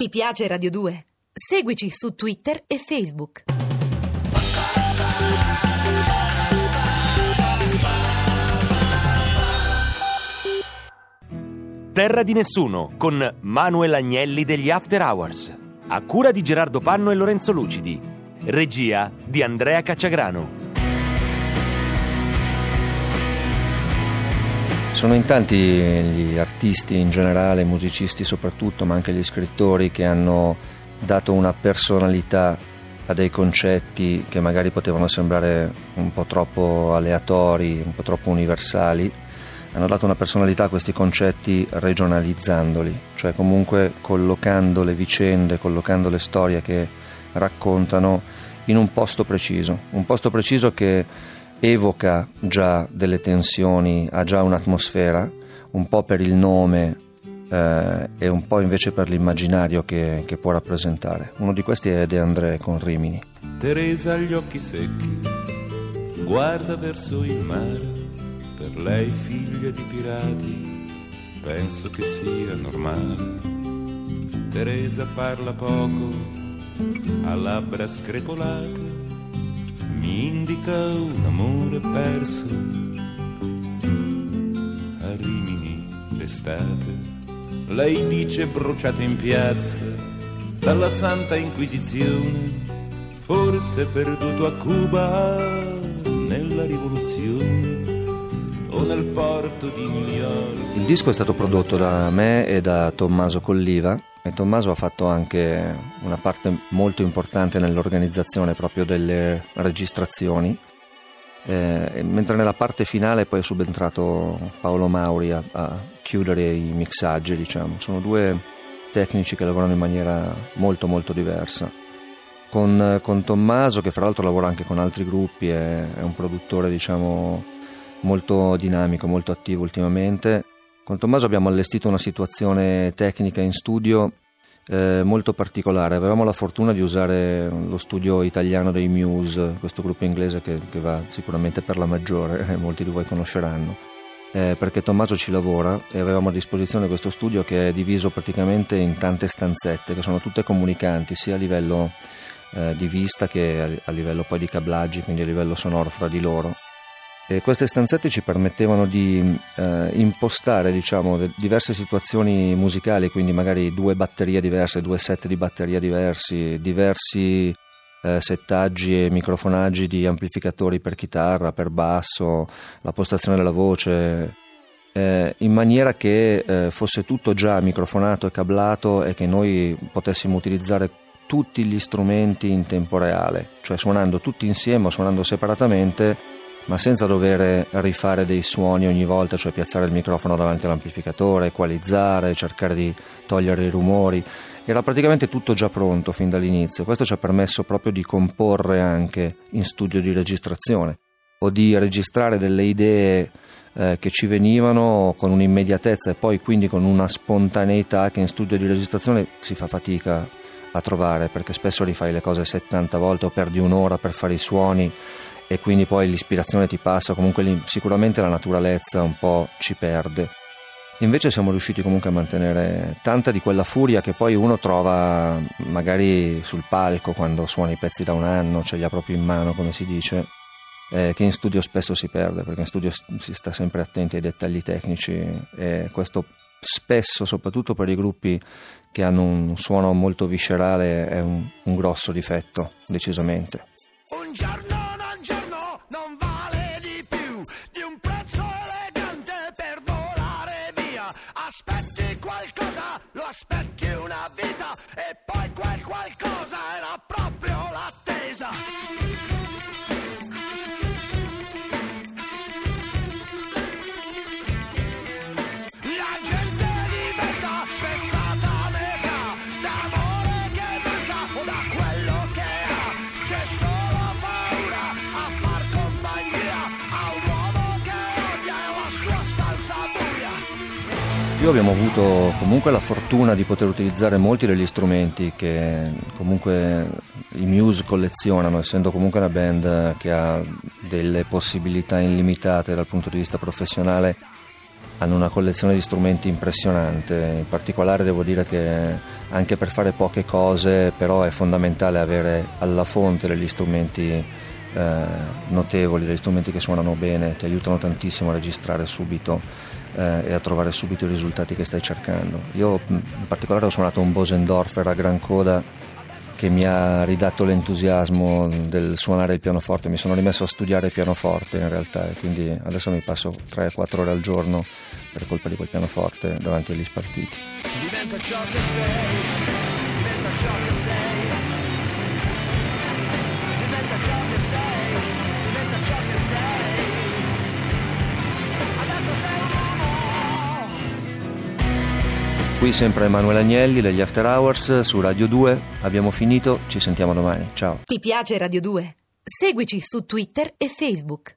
Ti piace Radio 2? Seguici su Twitter e Facebook. Terra di nessuno con Manuel Agnelli degli After Hours. A cura di Gerardo Panno e Lorenzo Lucidi. Regia di Andrea Cacciagrano. Sono in tanti gli artisti in generale, musicisti soprattutto, ma anche gli scrittori che hanno dato una personalità a dei concetti che magari potevano sembrare un po' troppo aleatori, un po' troppo universali. Hanno dato una personalità a questi concetti regionalizzandoli, cioè comunque collocando le vicende, collocando le storie che raccontano in un posto preciso, un posto preciso che evoca già delle tensioni, ha già un'atmosfera, un po' per il nome eh, e un po' invece per l'immaginario che, che, può rappresentare. Uno di questi è De André con Rimini. Teresa ha gli occhi secchi, guarda verso il mare, per lei figlia di pirati, penso che sia normale. Teresa parla poco, ha labbra screpolate mi indica un amore perso a Rimini d'estate. Lei dice bruciato in piazza dalla Santa Inquisizione, forse perduto a Cuba nella rivoluzione o nel porto di New York. Il disco è stato prodotto da me e da Tommaso Colliva e Tommaso ha fatto anche una parte molto importante nell'organizzazione proprio delle registrazioni, eh, mentre nella parte finale poi è subentrato Paolo Mauri a, a chiudere i mixaggi, diciamo. Sono due tecnici che lavorano in maniera molto molto diversa. Con, con Tommaso, che fra l'altro lavora anche con altri gruppi, è, è un produttore diciamo molto dinamico, molto attivo ultimamente con Tommaso abbiamo allestito una situazione tecnica in studio eh, molto particolare. Avevamo la fortuna di usare lo studio italiano dei Muse, questo gruppo inglese che, che va sicuramente per la maggiore, molti di voi conosceranno. Eh, perché Tommaso ci lavora e avevamo a disposizione questo studio che è diviso praticamente in tante stanzette che sono tutte comunicanti sia a livello eh, di vista che a, a livello poi di cablaggi, quindi a livello sonoro fra di loro e queste stanzette ci permettevano di eh, impostare diciamo, diverse situazioni musicali, quindi magari due batterie diverse, due set di batteria diversi, diversi eh, settaggi e microfonaggi di amplificatori per chitarra, per basso, la postazione della voce, eh, in maniera che eh, fosse tutto già microfonato e cablato e che noi potessimo utilizzare tutti gli strumenti in tempo reale, cioè suonando tutti insieme o suonando separatamente ma senza dover rifare dei suoni ogni volta, cioè piazzare il microfono davanti all'amplificatore, equalizzare, cercare di togliere i rumori. Era praticamente tutto già pronto fin dall'inizio. Questo ci ha permesso proprio di comporre anche in studio di registrazione o di registrare delle idee eh, che ci venivano con un'immediatezza e poi quindi con una spontaneità che in studio di registrazione si fa fatica a trovare perché spesso rifai le cose 70 volte o perdi un'ora per fare i suoni e quindi poi l'ispirazione ti passa, comunque sicuramente la naturalezza un po' ci perde. Invece siamo riusciti comunque a mantenere tanta di quella furia che poi uno trova magari sul palco quando suona i pezzi da un anno, ce li ha proprio in mano come si dice, eh, che in studio spesso si perde perché in studio si sta sempre attenti ai dettagli tecnici e questo spesso, soprattutto per i gruppi che hanno un suono molto viscerale, è un, un grosso difetto, decisamente. Un giorno Io abbiamo avuto comunque la fortuna di poter utilizzare molti degli strumenti che comunque i Muse collezionano, essendo comunque una band che ha delle possibilità illimitate dal punto di vista professionale hanno una collezione di strumenti impressionante, in particolare devo dire che anche per fare poche cose però è fondamentale avere alla fonte degli strumenti eh, notevoli, degli strumenti che suonano bene, ti aiutano tantissimo a registrare subito eh, e a trovare subito i risultati che stai cercando. Io in particolare ho suonato un Bosendorfer a gran coda che mi ha ridato l'entusiasmo del suonare il pianoforte, mi sono rimesso a studiare il pianoforte in realtà e quindi adesso mi passo 3-4 ore al giorno per colpa di quel pianoforte davanti agli spartiti. Diventa ciò che sei, Qui sempre Emanuele Agnelli degli After Hours su Radio 2. Abbiamo finito, ci sentiamo domani. Ciao. Ti piace Radio 2? Seguici su Twitter e Facebook.